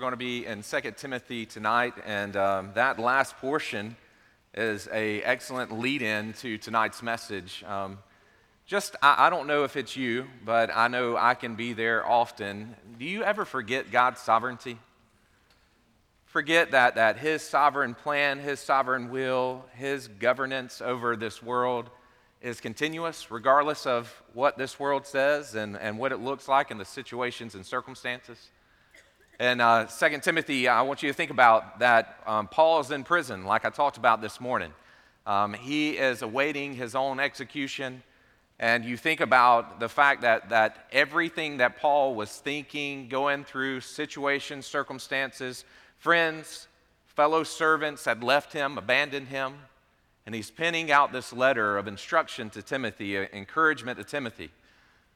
going to be in 2 Timothy tonight, and um, that last portion is a excellent lead-in to tonight's message. Um, just, I, I don't know if it's you, but I know I can be there often. Do you ever forget God's sovereignty? Forget that, that His sovereign plan, His sovereign will, His governance over this world is continuous, regardless of what this world says and, and what it looks like and the situations and circumstances. And uh, 2 Timothy, I want you to think about that um, Paul is in prison, like I talked about this morning. Um, he is awaiting his own execution. And you think about the fact that, that everything that Paul was thinking, going through situations, circumstances, friends, fellow servants had left him, abandoned him. And he's penning out this letter of instruction to Timothy, uh, encouragement to Timothy.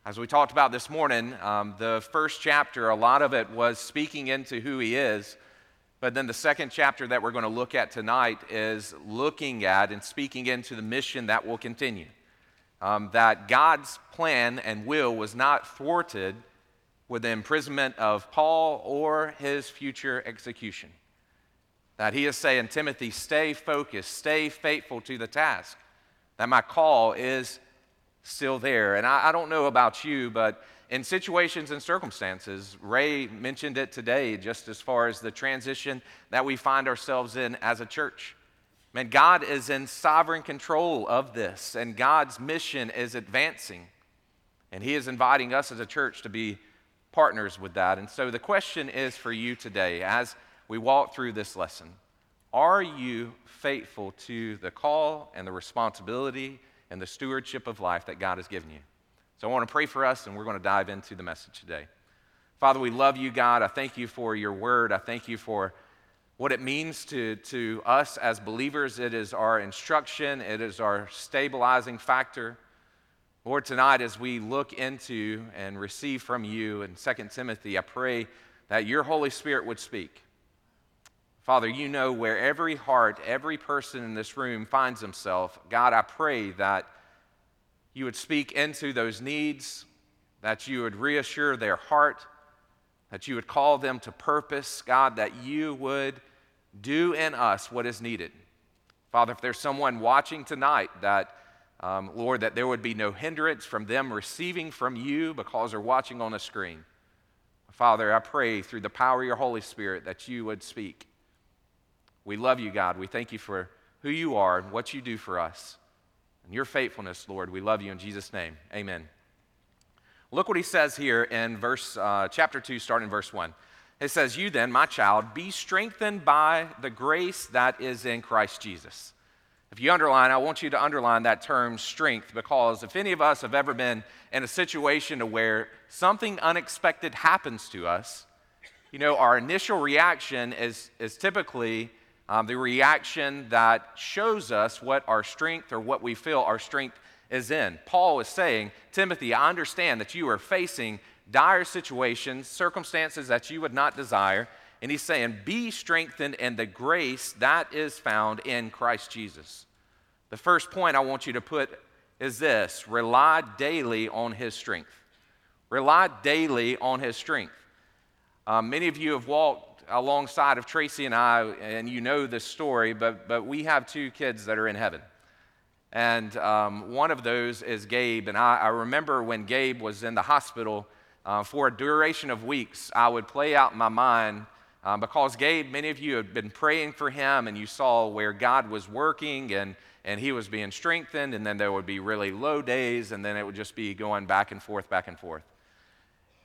As we talked about this morning, um, the first chapter, a lot of it was speaking into who he is. But then the second chapter that we're going to look at tonight is looking at and speaking into the mission that will continue. Um, that God's plan and will was not thwarted with the imprisonment of Paul or his future execution. That he is saying, Timothy, stay focused, stay faithful to the task. That my call is still there. And I, I don't know about you, but in situations and circumstances, Ray mentioned it today, just as far as the transition that we find ourselves in as a church. Man, God is in sovereign control of this, and God's mission is advancing. And He is inviting us as a church to be partners with that. And so the question is for you today, as we walk through this lesson Are you faithful to the call and the responsibility and the stewardship of life that God has given you. So I want to pray for us, and we're going to dive into the message today. Father, we love you, God. I thank you for your word. I thank you for what it means to, to us as believers. It is our instruction, it is our stabilizing factor. Lord, tonight as we look into and receive from you in 2 Timothy, I pray that your Holy Spirit would speak. Father, you know where every heart, every person in this room finds himself. God, I pray that you would speak into those needs, that you would reassure their heart, that you would call them to purpose. God, that you would do in us what is needed. Father, if there's someone watching tonight that, um, Lord, that there would be no hindrance from them receiving from you because they're watching on a screen. Father, I pray through the power of your Holy Spirit that you would speak. We love you, God. We thank you for who you are and what you do for us. And your faithfulness, Lord. We love you in Jesus' name. Amen. Look what he says here in verse, uh, chapter 2, starting in verse 1. It says, You then, my child, be strengthened by the grace that is in Christ Jesus. If you underline, I want you to underline that term strength because if any of us have ever been in a situation where something unexpected happens to us, you know, our initial reaction is, is typically um, the reaction that shows us what our strength or what we feel our strength is in. Paul is saying, Timothy, I understand that you are facing dire situations, circumstances that you would not desire. And he's saying, Be strengthened in the grace that is found in Christ Jesus. The first point I want you to put is this rely daily on his strength. Rely daily on his strength. Um, many of you have walked alongside of Tracy and I, and you know this story, but, but we have two kids that are in heaven. And um, one of those is Gabe. And I, I, remember when Gabe was in the hospital uh, for a duration of weeks, I would play out in my mind um, because Gabe, many of you had been praying for him and you saw where God was working and, and he was being strengthened. And then there would be really low days, and then it would just be going back and forth, back and forth.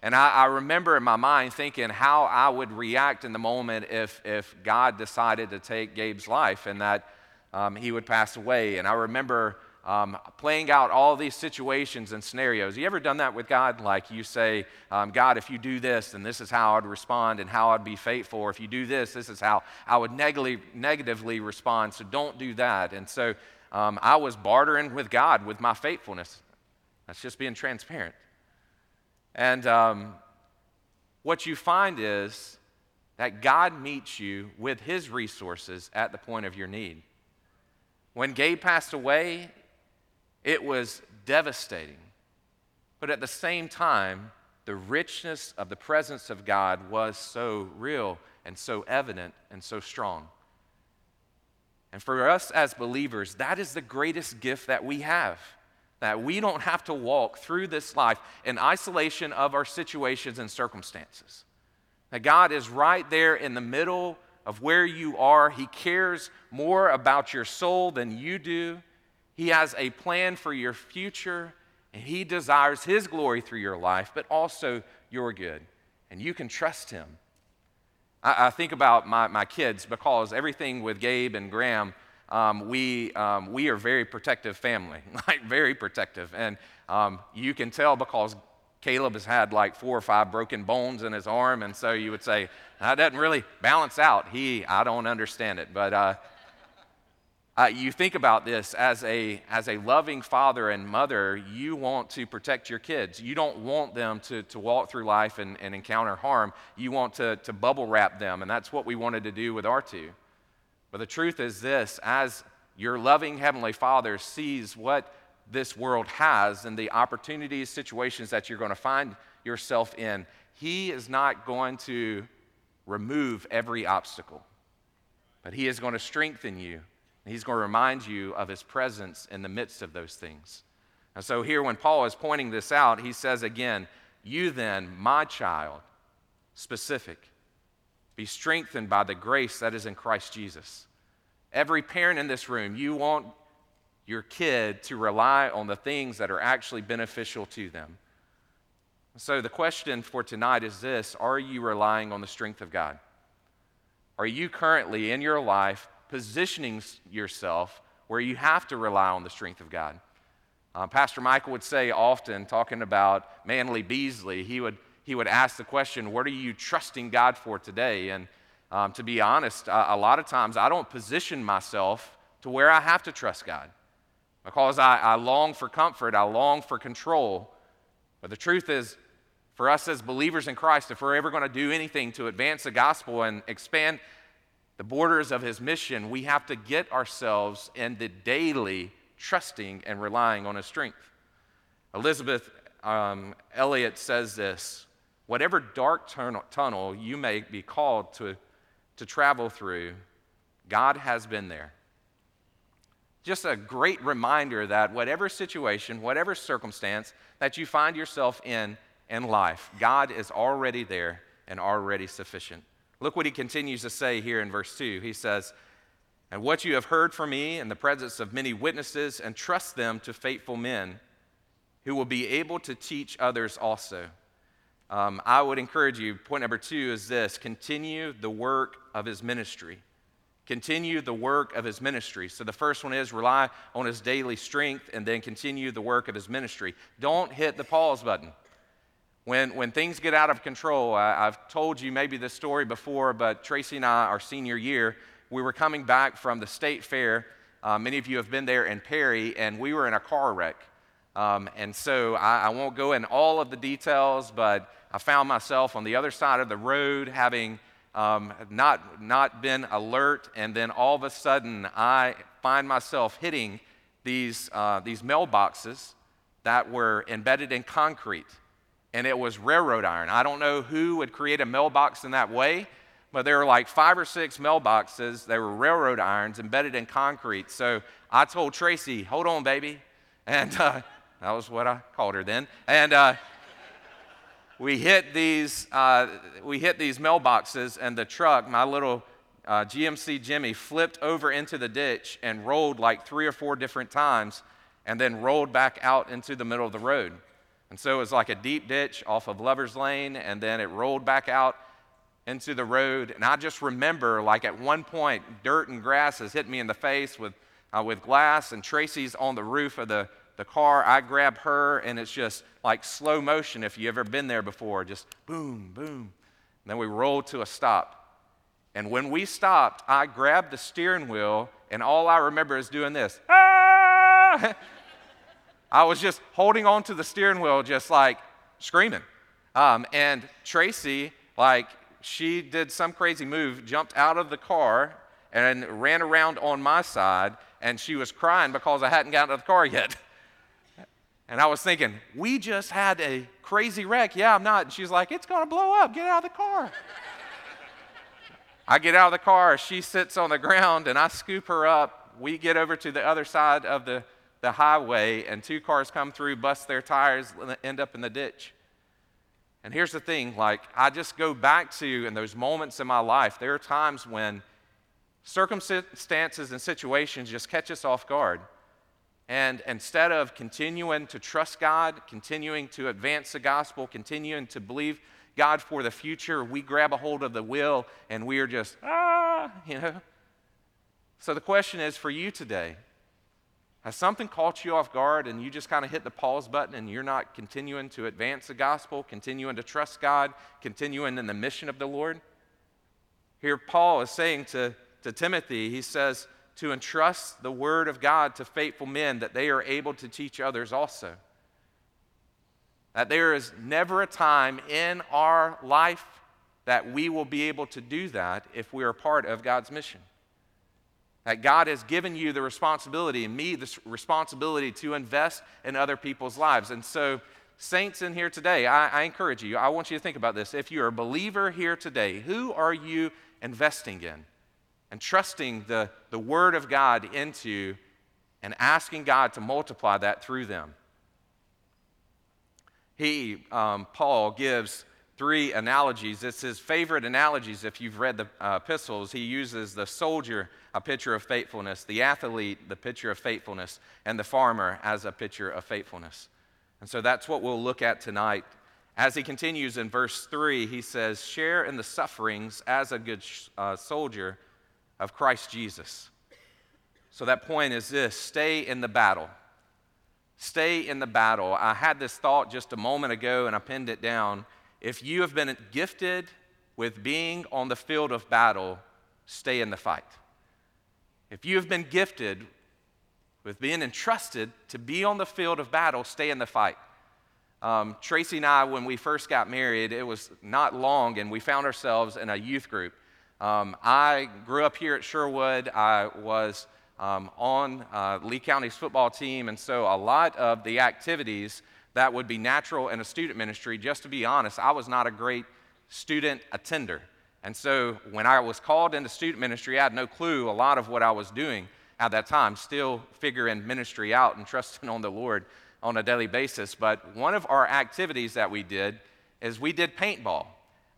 And I, I, remember in my mind thinking how I would react in the moment if, if God decided to take Gabe's life and that um, he would pass away. And I remember um, playing out all these situations and scenarios. You ever done that with God? Like you say, um, God, if you do this, then this is how I'd respond and how I'd be faithful. Or if you do this, this is how I would negatively, negatively respond. So don't do that. And so um, I was bartering with God with my faithfulness. That's just being transparent. And um, what you find is that God meets you with his resources at the point of your need. When Gabe passed away, it was devastating. But at the same time, the richness of the presence of God was so real and so evident and so strong. And for us as believers, that is the greatest gift that we have. That we don't have to walk through this life in isolation of our situations and circumstances. That God is right there in the middle of where you are. He cares more about your soul than you do. He has a plan for your future, and He desires His glory through your life, but also your good. And you can trust Him. I, I think about my, my kids because everything with Gabe and Graham, um, we, um, we are very protective family, like very protective. And um, you can tell because Caleb has had like four or five broken bones in his arm, and so you would say, that doesn't really balance out. He, I don't understand it. But uh, uh, you think about this as a, as a loving father and mother, you want to protect your kids. You don't want them to, to walk through life and, and encounter harm. You want to, to bubble wrap them, and that's what we wanted to do with our two. But the truth is this as your loving Heavenly Father sees what this world has and the opportunities, situations that you're going to find yourself in, He is not going to remove every obstacle, but He is going to strengthen you. He's going to remind you of His presence in the midst of those things. And so, here, when Paul is pointing this out, he says again, You then, my child, specific, be strengthened by the grace that is in Christ Jesus. Every parent in this room, you want your kid to rely on the things that are actually beneficial to them. So, the question for tonight is this Are you relying on the strength of God? Are you currently in your life positioning yourself where you have to rely on the strength of God? Uh, Pastor Michael would say often, talking about Manley Beasley, he would, he would ask the question, What are you trusting God for today? And um, to be honest, a lot of times I don't position myself to where I have to trust God because I, I long for comfort, I long for control. But the truth is, for us as believers in Christ, if we're ever going to do anything to advance the gospel and expand the borders of his mission, we have to get ourselves in the daily trusting and relying on his strength. Elisabeth um, Elliot says this whatever dark tunnel, you may be called to, to travel through, God has been there just a great reminder that whatever situation, whatever circumstance that you find yourself in in life, God is already there and already sufficient. Look what he continues to say here in verse 2. He says, And what you have heard from me in the presence of many witnesses, entrust them to faithful men who will be able to teach others also. Um, I would encourage you, point number two is this continue the work of his ministry continue the work of his ministry. So the first one is rely on his daily strength and then continue the work of his ministry. Don't hit the pause button. When, when things get out of control, I, have told you maybe this story before, but Tracy and I, our senior year, we were coming back from the state fair. Uh, many of you have been there in Perry, and we were in a car wreck. Um, and so I, I won't go in all of the details, but I found myself on the other side of the road having um, not, not been alert, and then all of a sudden I find myself hitting these, uh, these mailboxes that were embedded in concrete, and it was railroad iron. I don't know who would create a mailbox in that way, but there were like five or six mailboxes. They were railroad irons embedded in concrete. So I told Tracy, hold on, baby. And uh, that was what I called her then. And uh, we hit these, uh, we hit these mailboxes, and the truck, my little uh, GMC Jimmy, flipped over into the ditch and rolled like three or four different times, and then rolled back out into the middle of the road. And so it was like a deep ditch off of Lover's Lane, and then it rolled back out into the road. And I just remember, like at one point, dirt and grass has hit me in the face with, uh, with glass, and Tracy's on the roof of the the car, I grab her, and it's just like slow motion if you've ever been there before, just boom, boom. And then we roll to a stop. And when we stopped, I grabbed the steering wheel, and all I remember is doing this. Ah! I was just holding on to the steering wheel, just like screaming. Um, and Tracy, like, she did some crazy move, jumped out of the car, and ran around on my side, and she was crying because I hadn't gotten out of the car yet. And I was thinking, we just had a crazy wreck. Yeah, I'm not. And she's like, it's going to blow up. Get out of the car. I get out of the car. She sits on the ground, and I scoop her up. We get over to the other side of the, the highway, and two cars come through, bust their tires, end up in the ditch. And here's the thing like, I just go back to in those moments in my life, there are times when circumstances and situations just catch us off guard. And instead of continuing to trust God, continuing to advance the gospel, continuing to believe God for the future, we grab a hold of the will and we are just, ah, you know. So the question is for you today has something caught you off guard and you just kind of hit the pause button and you're not continuing to advance the gospel, continuing to trust God, continuing in the mission of the Lord? Here, Paul is saying to, to Timothy, he says, to entrust the word of God to faithful men that they are able to teach others also. That there is never a time in our life that we will be able to do that if we are part of God's mission. That God has given you the responsibility and me the responsibility to invest in other people's lives. And so, saints in here today, I, I, encourage you, I want you to think about this. If you're a believer here today, who are you investing in? And trusting the, the Word of God into and asking God to multiply that through them. He, um, Paul, gives three analogies. It's his favorite analogies if you've read the uh, epistles. He uses the soldier, a picture of faithfulness, the athlete, the picture of faithfulness, and the farmer as a picture of faithfulness. And so that's what we'll look at tonight. As he continues in verse 3, he says, Share in the sufferings as a good uh, soldier of Christ Jesus. So that point is this stay in the battle. Stay in the battle. I had this thought just a moment ago and I pinned it down. If you have been gifted with being on the field of battle, stay in the fight. If you have been gifted with being entrusted to be on the field of battle, stay in the fight. Um, Tracy and I, when we first got married, it was not long, and we found ourselves in a youth group. Um, I grew up here at Sherwood. I was um, on uh, Lee County's football team, and so a lot of the activities that would be natural in a student ministry. Just to be honest, I was not a great student attender. And so when I was called into student ministry, I had no clue a lot of what I was doing at that time, still figuring ministry out and trusting on the Lord on a daily basis. But one of our activities that we did is we did paintball.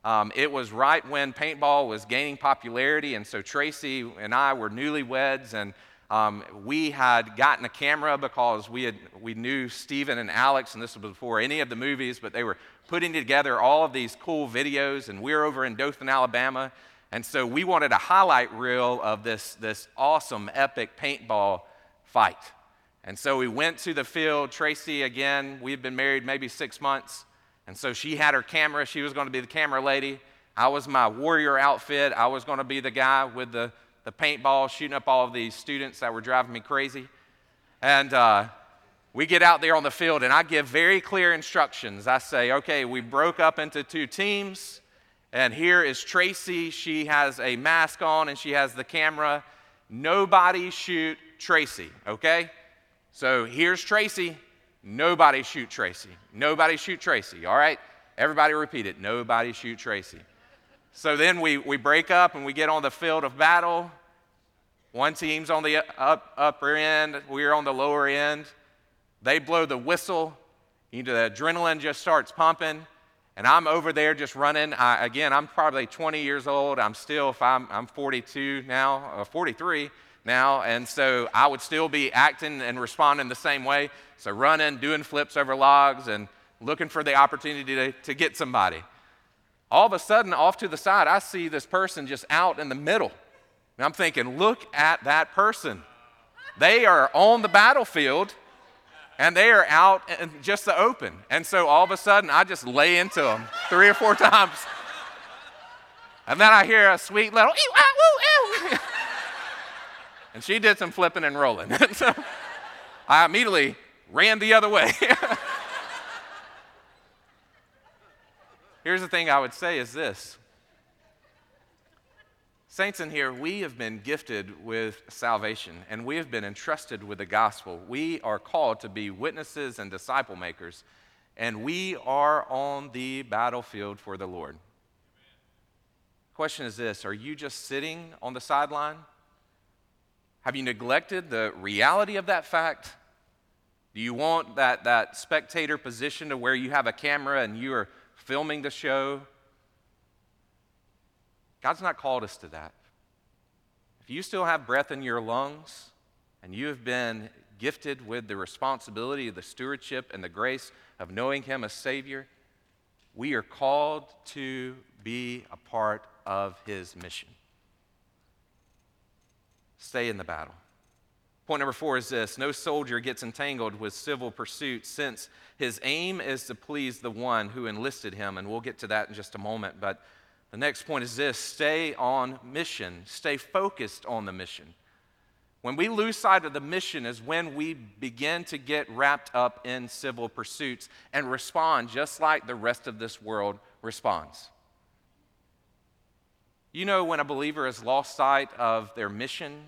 Um, it was right when paintball was gaining popularity, and so Tracy and I were newlyweds, and um, we had gotten a camera because we, had, we knew Stephen and Alex, and this was before any of the movies, but they were putting together all of these cool videos, and we are over in Dothan, Alabama. And so we wanted a highlight reel of this, this awesome, epic paintball fight. And so we went to the field. Tracy, again, we've been married maybe six months. And so she had her camera. She was going to be the camera lady. I was my warrior outfit. I was going to be the guy with the the paintball, shooting up all of these students that were driving me crazy. And uh, we get out there on the field, and I give very clear instructions. I say, okay, we broke up into two teams, and here is Tracy. She has a mask on and she has the camera. Nobody shoot Tracy, okay? So here's Tracy. Nobody shoot Tracy. Nobody shoot Tracy, all right? Everybody repeat it. Nobody shoot Tracy. So then we, we break up and we get on the field of battle. One team's on the up, upper end, we're on the lower end. They blow the whistle, the adrenaline just starts pumping, and I'm over there just running. I, again, I'm probably 20 years old. I'm still, if I'm, I'm 42 now, uh, 43 now, and so I would still be acting and responding the same way. So running, doing flips over logs, and looking for the opportunity to, to get somebody. All of a sudden, off to the side, I see this person just out in the middle. And I'm thinking, look at that person. They are on the battlefield and they are out in just the open. And so all of a sudden, I just lay into them three or four times. And then I hear a sweet little, ew, ah, woo, ew. and she did some flipping and rolling. so I immediately ran the other way. Here's the thing I would say is this Saints in here, we have been gifted with salvation and we have been entrusted with the gospel. We are called to be witnesses and disciple makers, and we are on the battlefield for the Lord. Question is this Are you just sitting on the sideline? Have you neglected the reality of that fact? Do you want that, that spectator position to where you have a camera and you are filming the show? God's not called us to that. If you still have breath in your lungs and you have been gifted with the responsibility, the stewardship, and the grace of knowing Him as Savior, we are called to be a part of His mission. Stay in the battle. Point number four is this no soldier gets entangled with civil pursuits since his aim is to please the one who enlisted him. And we'll get to that in just a moment. But the next point is this stay on mission, stay focused on the mission. When we lose sight of the mission, is when we begin to get wrapped up in civil pursuits and respond just like the rest of this world responds. You know, when a believer has lost sight of their mission,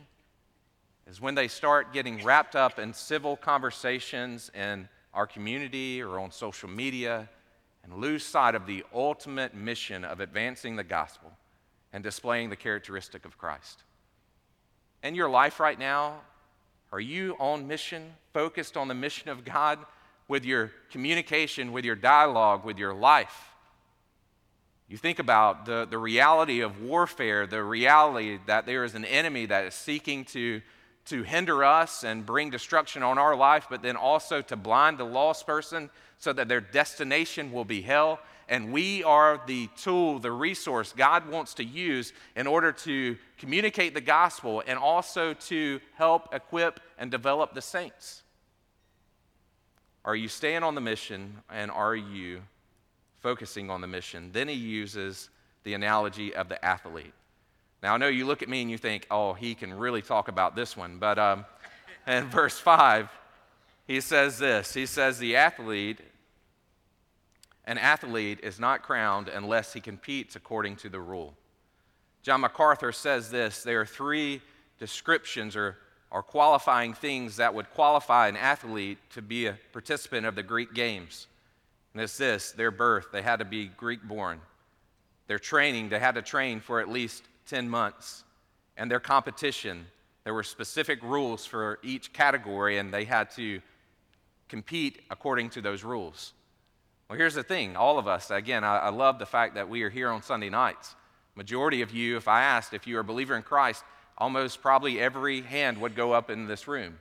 is when they start getting wrapped up in civil conversations in our community or on social media and lose sight of the ultimate mission of advancing the gospel and displaying the characteristic of Christ. In your life right now, are you on mission, focused on the mission of God with your communication, with your dialogue, with your life? You think about the, the reality of warfare, the reality that there is an enemy that is seeking to, to hinder us and bring destruction on our life, but then also to blind the lost person so that their destination will be hell. And we are the tool, the resource God wants to use in order to communicate the gospel and also to help equip and develop the saints. Are you staying on the mission and are you focusing on the mission? Then he uses the analogy of the athlete. Now, I know you look at me and you think, oh, he can really talk about this one. But um, in verse 5, he says this He says, the athlete an athlete is not crowned unless he competes according to the rule. John MacArthur says this there are three descriptions or, or qualifying things that would qualify an athlete to be a participant of the Greek games. And it's this their birth, they had to be Greek born. Their training, they had to train for at least 10 months. And their competition, there were specific rules for each category, and they had to compete according to those rules. Well, here's the thing all of us, again, I, I, love the fact that we are here on Sunday nights. Majority of you, if I asked if you are a believer in Christ, almost probably every hand would go up in this room.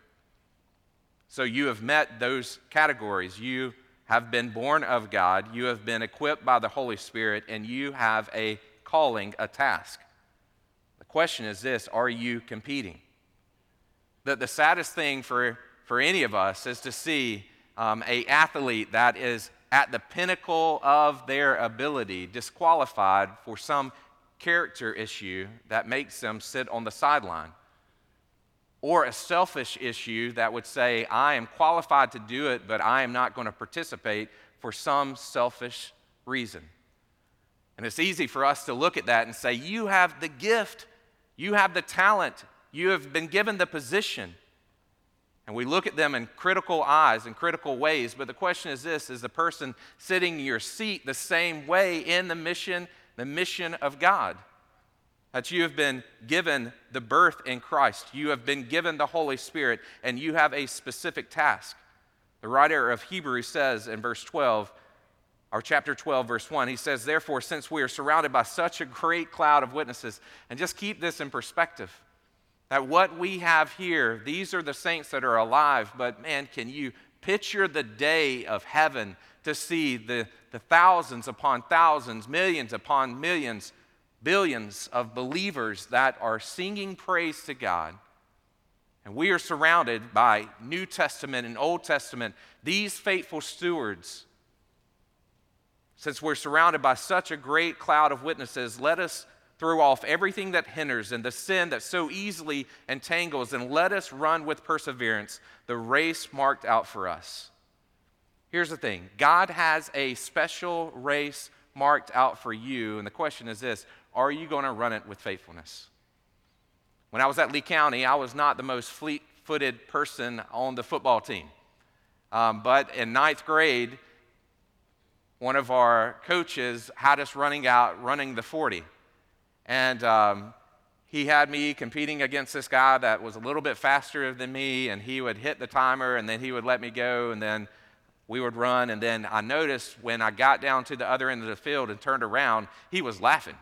So you have met those categories. You have been born of God, you have been equipped by the Holy Spirit, and you have a calling, a task. Question is this are you competing? The, the saddest thing for, for any of us is to see um, a athlete that is at the pinnacle of their ability, disqualified for some character issue that makes them sit on the sideline. Or a selfish issue that would say, I am qualified to do it, but I am not going to participate for some selfish reason. And it's easy for us to look at that and say, You have the gift, you have the talent, you have been given the position. And we look at them in critical eyes and critical ways. But the question is this is the person sitting in your seat the same way in the mission, the mission of God? That you have been given the birth in Christ, you have been given the Holy Spirit, and you have a specific task. The writer of Hebrews says in verse 12, or chapter 12, verse 1, he says, Therefore, since we are surrounded by such a great cloud of witnesses, and just keep this in perspective that what we have here, these are the saints that are alive, but man, can you picture the day of heaven to see the, the thousands upon thousands, millions upon millions, billions of believers that are singing praise to God? And we are surrounded by New Testament and Old Testament, these faithful stewards. Since we're surrounded by such a great cloud of witnesses, let us throw off everything that hinders and the sin that so easily entangles, and let us run with perseverance the race marked out for us. Here's the thing God has a special race marked out for you, and the question is this are you going to run it with faithfulness? When I was at Lee County, I was not the most fleet footed person on the football team. Um, but in ninth grade, one of our coaches had us running out, running the 40. And um, he had me competing against this guy that was a little bit faster than me, and he would hit the timer, and then he would let me go, and then we would run. And then I noticed when I got down to the other end of the field and turned around, he was laughing.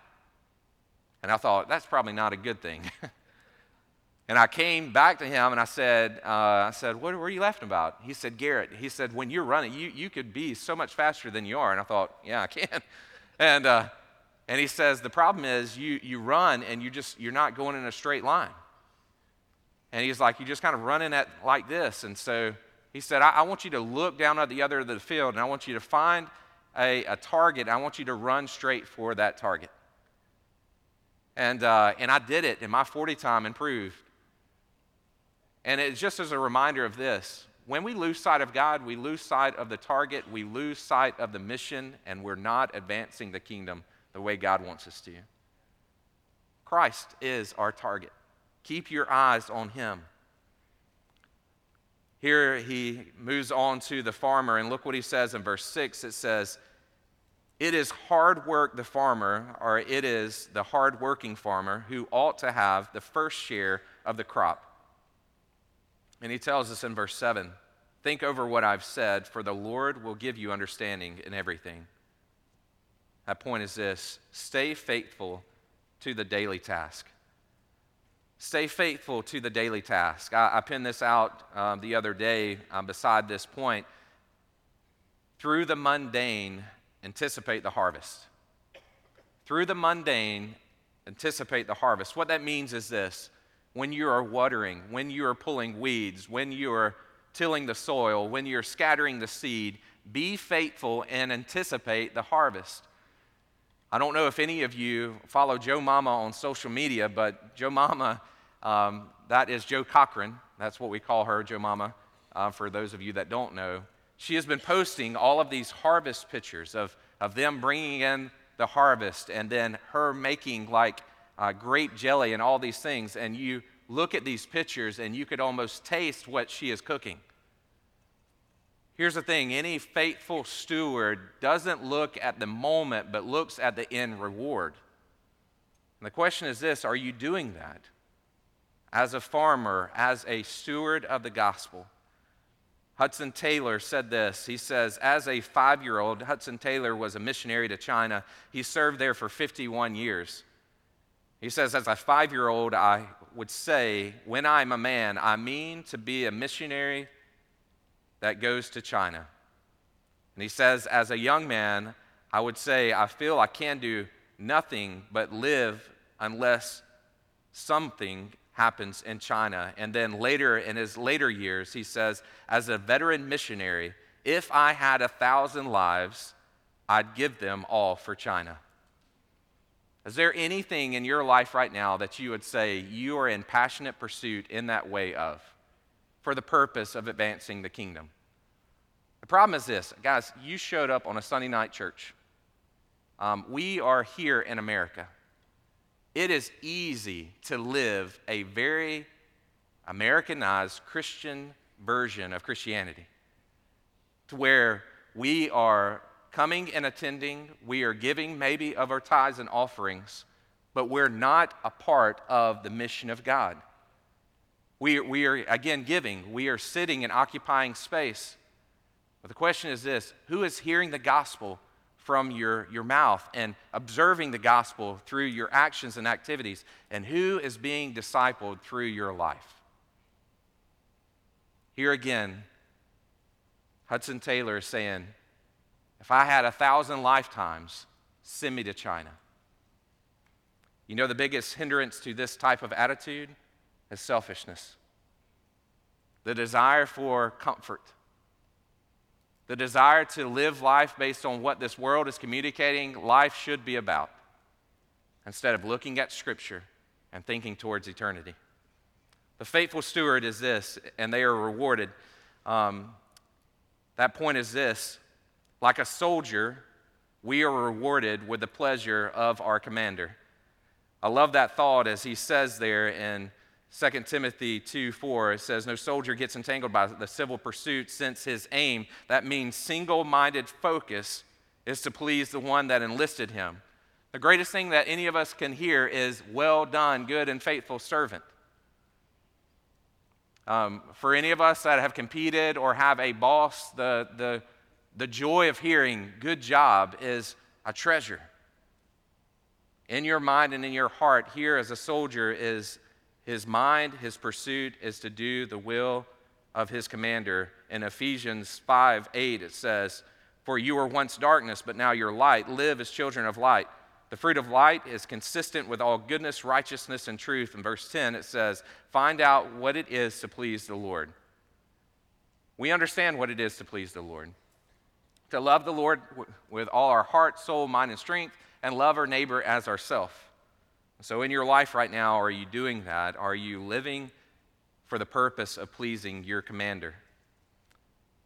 And I thought, that's probably not a good thing. and I came back to him and I said, uh, I said, what were you laughing about? He said, Garrett, he said, when you're running, you, you could be so much faster than you are. And I thought, yeah, I can. And, uh, and he says, the problem is you, you run and you just, you're not going in a straight line. And he's like, you just kind of running at like this. And so he said, I, I want you to look down at the other end of the field and I want you to find a, a target. I want you to run straight for that target. And, uh, and I did it, and my 40 time improved. And it's just as a reminder of this when we lose sight of God, we lose sight of the target, we lose sight of the mission, and we're not advancing the kingdom the way God wants us to. Christ is our target. Keep your eyes on Him. Here he moves on to the farmer, and look what he says in verse 6. It says, it is hard work, the farmer, or it is the hard working farmer who ought to have the first share of the crop. And he tells us in verse 7 Think over what I've said, for the Lord will give you understanding in everything. That point is this stay faithful to the daily task. Stay faithful to the daily task. I, I pinned this out um, the other day um, beside this point. Through the mundane, anticipate the harvest. Through the mundane, anticipate the harvest. What that means is this when you are watering, when you are pulling weeds, when you are tilling the soil, when you're scattering the seed, be faithful and anticipate the harvest. I don't know if any of you follow Joe Mama on social media, but Joe Mama, um, that is Joe Cochran. That's what we call her, Joe Mama, uh, for those of you that don't know she has been posting all of these harvest pictures of, of them bringing in the harvest and then her making like uh, grape jelly and all these things. And you look at these pictures and you could almost taste what she is cooking. Here's the thing any faithful steward doesn't look at the moment, but looks at the end reward. And the question is this are you doing that? As a farmer, as a steward of the gospel? Hudson Taylor said this. He says, As a five year old, Hudson Taylor was a missionary to China. He served there for 51 years. He says, As a five year old, I would say, When I'm a man, I mean to be a missionary that goes to China. And he says, As a young man, I would say, I feel I can do nothing but live unless something happens in China. And then later, in his later years, he says, as a veteran missionary, if I had a thousand lives, I'd give them all for China. Is there anything in your life right now that you would say you are in passionate pursuit in that way of for the purpose of advancing the kingdom? The problem is this, guys, you showed up on a Sunday night church. Um, we are here in America it is easy to live a very Americanized Christian version of Christianity to where we are coming and attending, we are giving maybe of our tithes and offerings, but we're not a part of the mission of God. We, we are, again, giving, we are sitting and occupying space. But the question is this who is hearing the gospel from your, your mouth and observing the gospel through your actions and activities, and who is being discipled through your life. Here again, Hudson Taylor is saying, if I had a thousand lifetimes, send me to China. You know, the biggest hindrance to this type of attitude is selfishness, the desire for comfort the desire to live life based on what this world is communicating life should be about, instead of looking at Scripture and thinking towards eternity. The faithful steward is this, and they are rewarded. Um, that point is this like a soldier, we are rewarded with the pleasure of our commander. I love that thought as he says there in 2 Timothy 2 4, it says, No soldier gets entangled by the civil pursuit since his aim, that means single minded focus, is to please the one that enlisted him. The greatest thing that any of us can hear is, Well done, good and faithful servant. Um, for any of us that have competed or have a boss, the, the, the joy of hearing, Good job, is a treasure. In your mind and in your heart, here as a soldier, is his mind, his pursuit is to do the will of his commander. In Ephesians 5 8, it says, For you were once darkness, but now you're light. Live as children of light. The fruit of light is consistent with all goodness, righteousness, and truth. In verse 10, it says, Find out what it is to please the Lord. We understand what it is to please the Lord. To love the Lord with all our heart, soul, mind, and strength, and love our neighbor as ourself. So, in your life right now, are you doing that? Are you living for the purpose of pleasing your commander?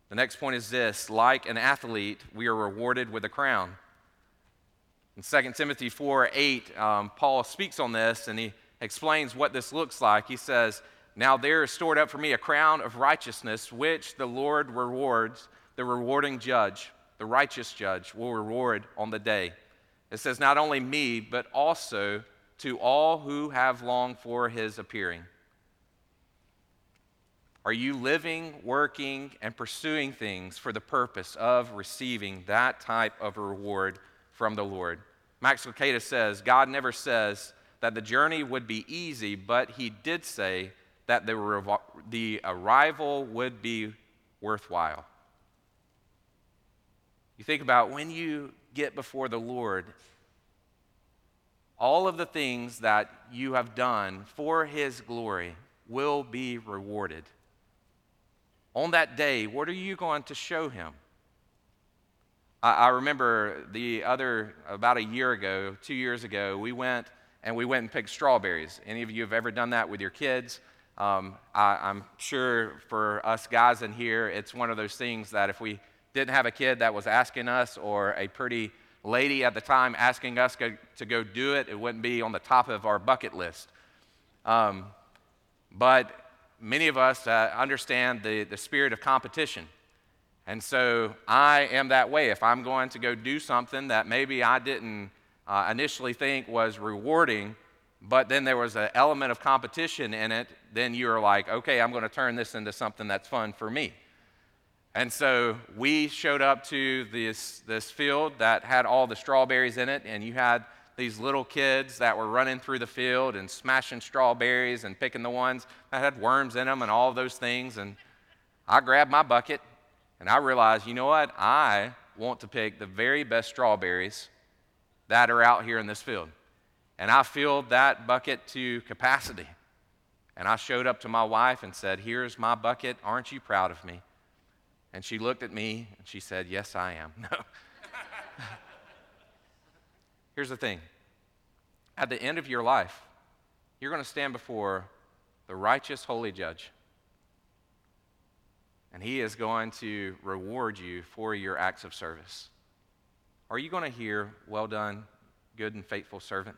The next point is this like an athlete, we are rewarded with a crown. In 2 Timothy 4 8, um, Paul speaks on this and he explains what this looks like. He says, Now there is stored up for me a crown of righteousness, which the Lord rewards, the rewarding judge, the righteous judge, will reward on the day. It says, Not only me, but also to all who have longed for his appearing. Are you living, working, and pursuing things for the purpose of receiving that type of reward from the Lord? Max Lucado says God never says that the journey would be easy, but he did say that the, the arrival would be worthwhile. You think about when you get before the Lord all of the things that you have done for His glory will be rewarded. On that day, what are you going to show Him? I, remember the other, about a year ago, two years ago, we went and we went and picked strawberries. Any of you have ever done that with your kids? Um, I, am sure for us guys in here, it's one of those things that if we didn't have a kid that was asking us or a pretty lady at the time asking us go, to go do it, it wouldn't be on the top of our bucket list. Um, but many of us uh, understand the, the spirit of competition. And so I am that way. If I'm going to go do something that maybe I didn't uh, initially think was rewarding, but then there was an element of competition in it, then you're like, okay, I'm going to turn this into something that's fun for me. And so we showed up to this, this field that had all the strawberries in it, and you had these little kids that were running through the field and smashing strawberries and picking the ones that had worms in them and all those things. And I grabbed my bucket and I realized, you know what? I want to pick the very best strawberries that are out here in this field. And I filled that bucket to capacity. And I showed up to my wife and said, Here's my bucket. Aren't you proud of me? And she looked at me and she said, Yes, I am. No. Here's the thing at the end of your life, you're going to stand before the righteous, holy judge. And he is going to reward you for your acts of service. Are you going to hear, Well done, good and faithful servant?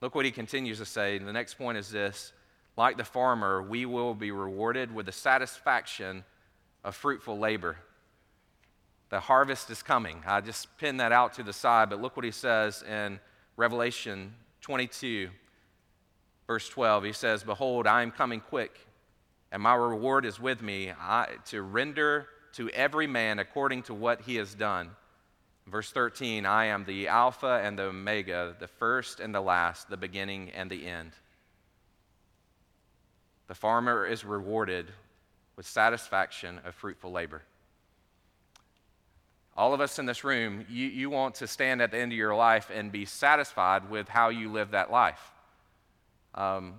Look what he continues to say. And the next point is this like the farmer, we will be rewarded with the satisfaction of fruitful labor. The harvest is coming. I just pinned that out to the side, but look what he says in Revelation 22, verse 12. He says, Behold, I am coming quick, and my reward is with me I, to render to every man according to what he has done. Verse 13, I am the Alpha and the Omega, the first and the last, the beginning and the end. The farmer is rewarded with satisfaction of fruitful labor. All of us in this room, you, you want to stand at the end of your life and be satisfied with how you live that life. Um,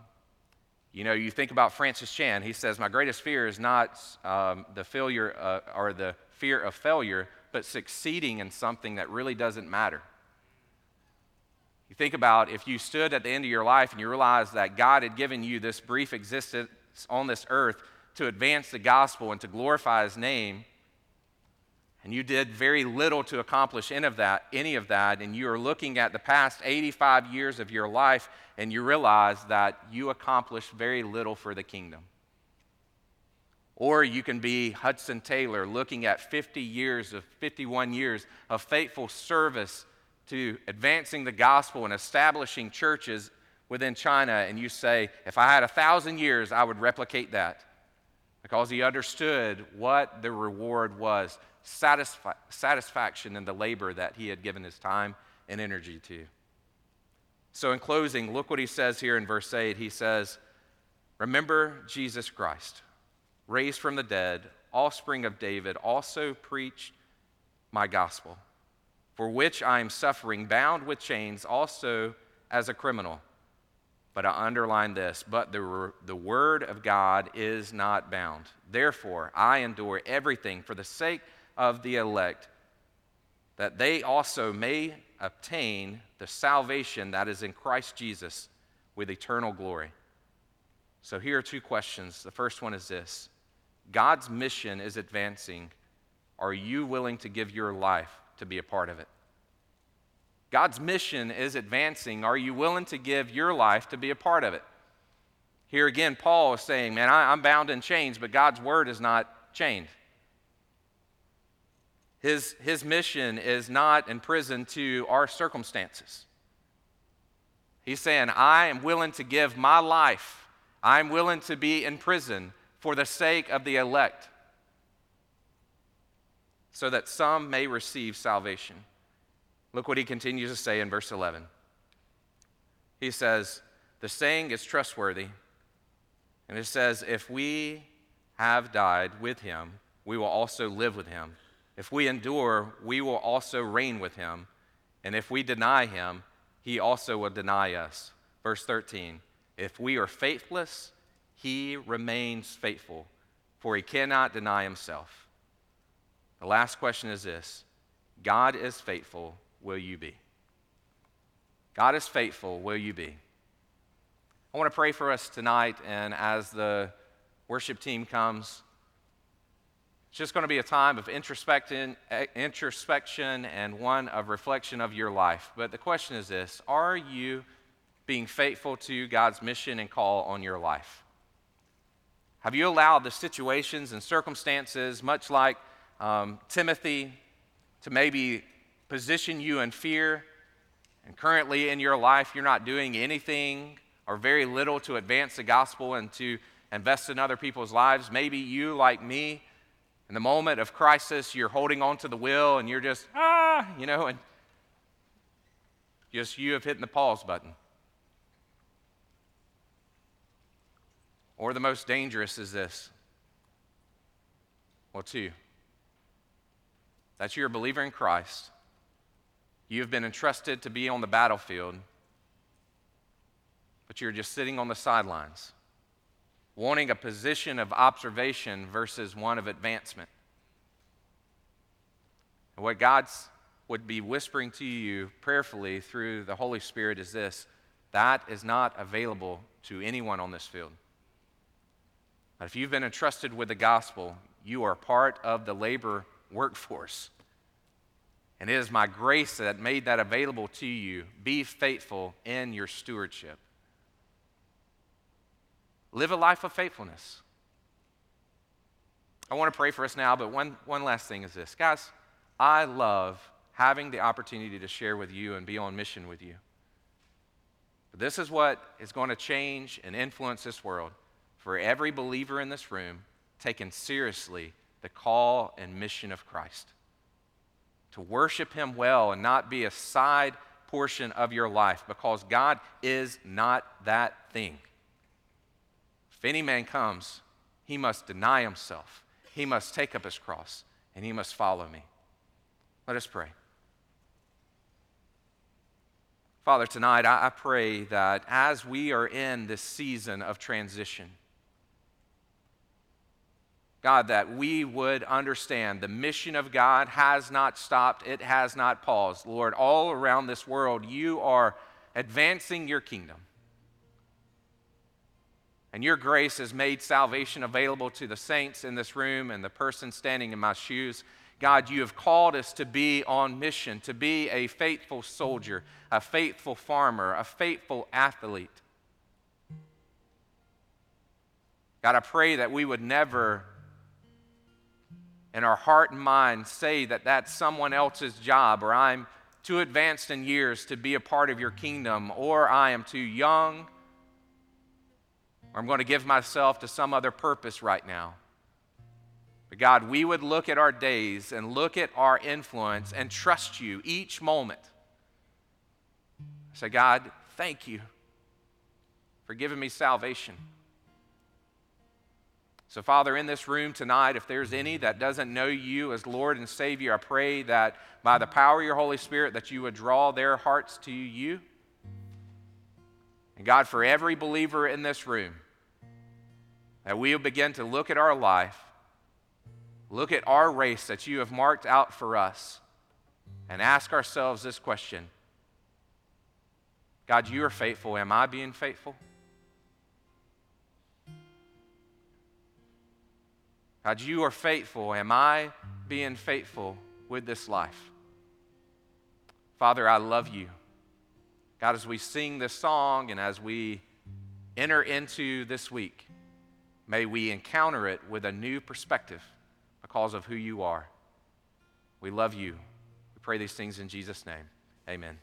you know, you think about Francis Chan. He says, My greatest fear is not um, the failure uh, or the fear of failure, but succeeding in something that really doesn't matter. You think about if you stood at the end of your life and you realized that God had given you this brief existence on this earth to advance the gospel and to glorify his name. and you did very little to accomplish any of that, any of that, and you are looking at the past 85 years of your life and you realize that you accomplished very little for the kingdom. Or you can be Hudson Taylor looking at 50 years of 51 years of faithful service to advancing the gospel and establishing churches within China, and you say, if I had a thousand years, I would replicate that. Because he understood what the reward was satisfi- satisfaction in the labor that he had given his time and energy to. So, in closing, look what he says here in verse 8. He says, Remember Jesus Christ, raised from the dead, offspring of David, also preached my gospel, for which I am suffering, bound with chains, also as a criminal. But I underline this, but the, the word of God is not bound. Therefore, I endure everything for the sake of the elect, that they also may obtain the salvation that is in Christ Jesus with eternal glory. So here are two questions. The first one is this God's mission is advancing. Are you willing to give your life to be a part of it? God's mission is advancing. Are you willing to give your life to be a part of it? Here again, Paul is saying, Man, I, am bound in chains, but God's word is not chained. His, his mission is not imprisoned to our circumstances. He's saying, I am willing to give my life, I'm willing to be in prison for the sake of the elect, so that some may receive salvation. Look what he continues to say in verse 11. He says, The saying is trustworthy. And it says, If we have died with him, we will also live with him. If we endure, we will also reign with him. And if we deny him, he also will deny us. Verse 13 If we are faithless, he remains faithful, for he cannot deny himself. The last question is this God is faithful will you be? God is faithful, will you be? I want to pray for us tonight, and as the worship team comes, it's just going to be a time of introspection, introspection and one of reflection of your life. But the question is this Are you being faithful to God's mission and call on your life? Have you allowed the situations and circumstances, much like um, Timothy, to maybe position you in fear, and currently in your life you're not doing anything or very little to advance the gospel and to invest in other people's lives, maybe you, like me, in the moment of crisis, you're holding on to the wheel and you're just, ah, you know, and just you have hit the pause button. Or the most dangerous is this. Well, two. That you're a believer in Christ you have been entrusted to be on the battlefield, but you're just sitting on the sidelines, wanting a position of observation versus one of advancement. And what God would be whispering to you prayerfully through the Holy Spirit is this that is not available to anyone on this field. But if you've been entrusted with the gospel, you are part of the labor workforce. And it is my grace that made that available to you. Be faithful in your stewardship. Live a life of faithfulness. I want to pray for us now, but one, one last thing is this. Guys, I love having the opportunity to share with you and be on mission with you. But this is what is going to change and influence this world for every believer in this room taking seriously the call and mission of Christ to worship Him well and not be a side portion of your life because God is not that thing. If any man comes, he must deny himself, he must take up his cross, and he must follow me. Let us pray. Father, tonight I, pray that as we are in this season of transition, God, that we would understand the mission of God has not stopped, it has not paused. Lord, all around this world, you are advancing your kingdom. And your grace has made salvation available to the saints in this room and the person standing in my shoes. God, you have called us to be on mission, to be a faithful soldier, a faithful farmer, a faithful athlete. God, I pray that we would never, in our heart and mind, say that that's someone else's job, or I'm too advanced in years to be a part of your kingdom, or I am too young, or I'm going to give myself to some other purpose right now. But God, we would look at our days and look at our influence and trust you each moment. Say, God, thank you for giving me salvation. So, Father, in this room tonight, if there's any that doesn't know you as Lord and Savior, I pray that by the power of your Holy Spirit that you would draw their hearts to you. And God, for every believer in this room, that we will begin to look at our life look at our race that you have marked out for us and ask ourselves this question God, you are faithful. Am I being faithful? God, you are faithful. Am I being faithful with this life? Father, I love you. God, as we sing this song and as we enter into this week, may we encounter it with a new perspective because of who you are. We love you. We pray these things in Jesus' name. Amen.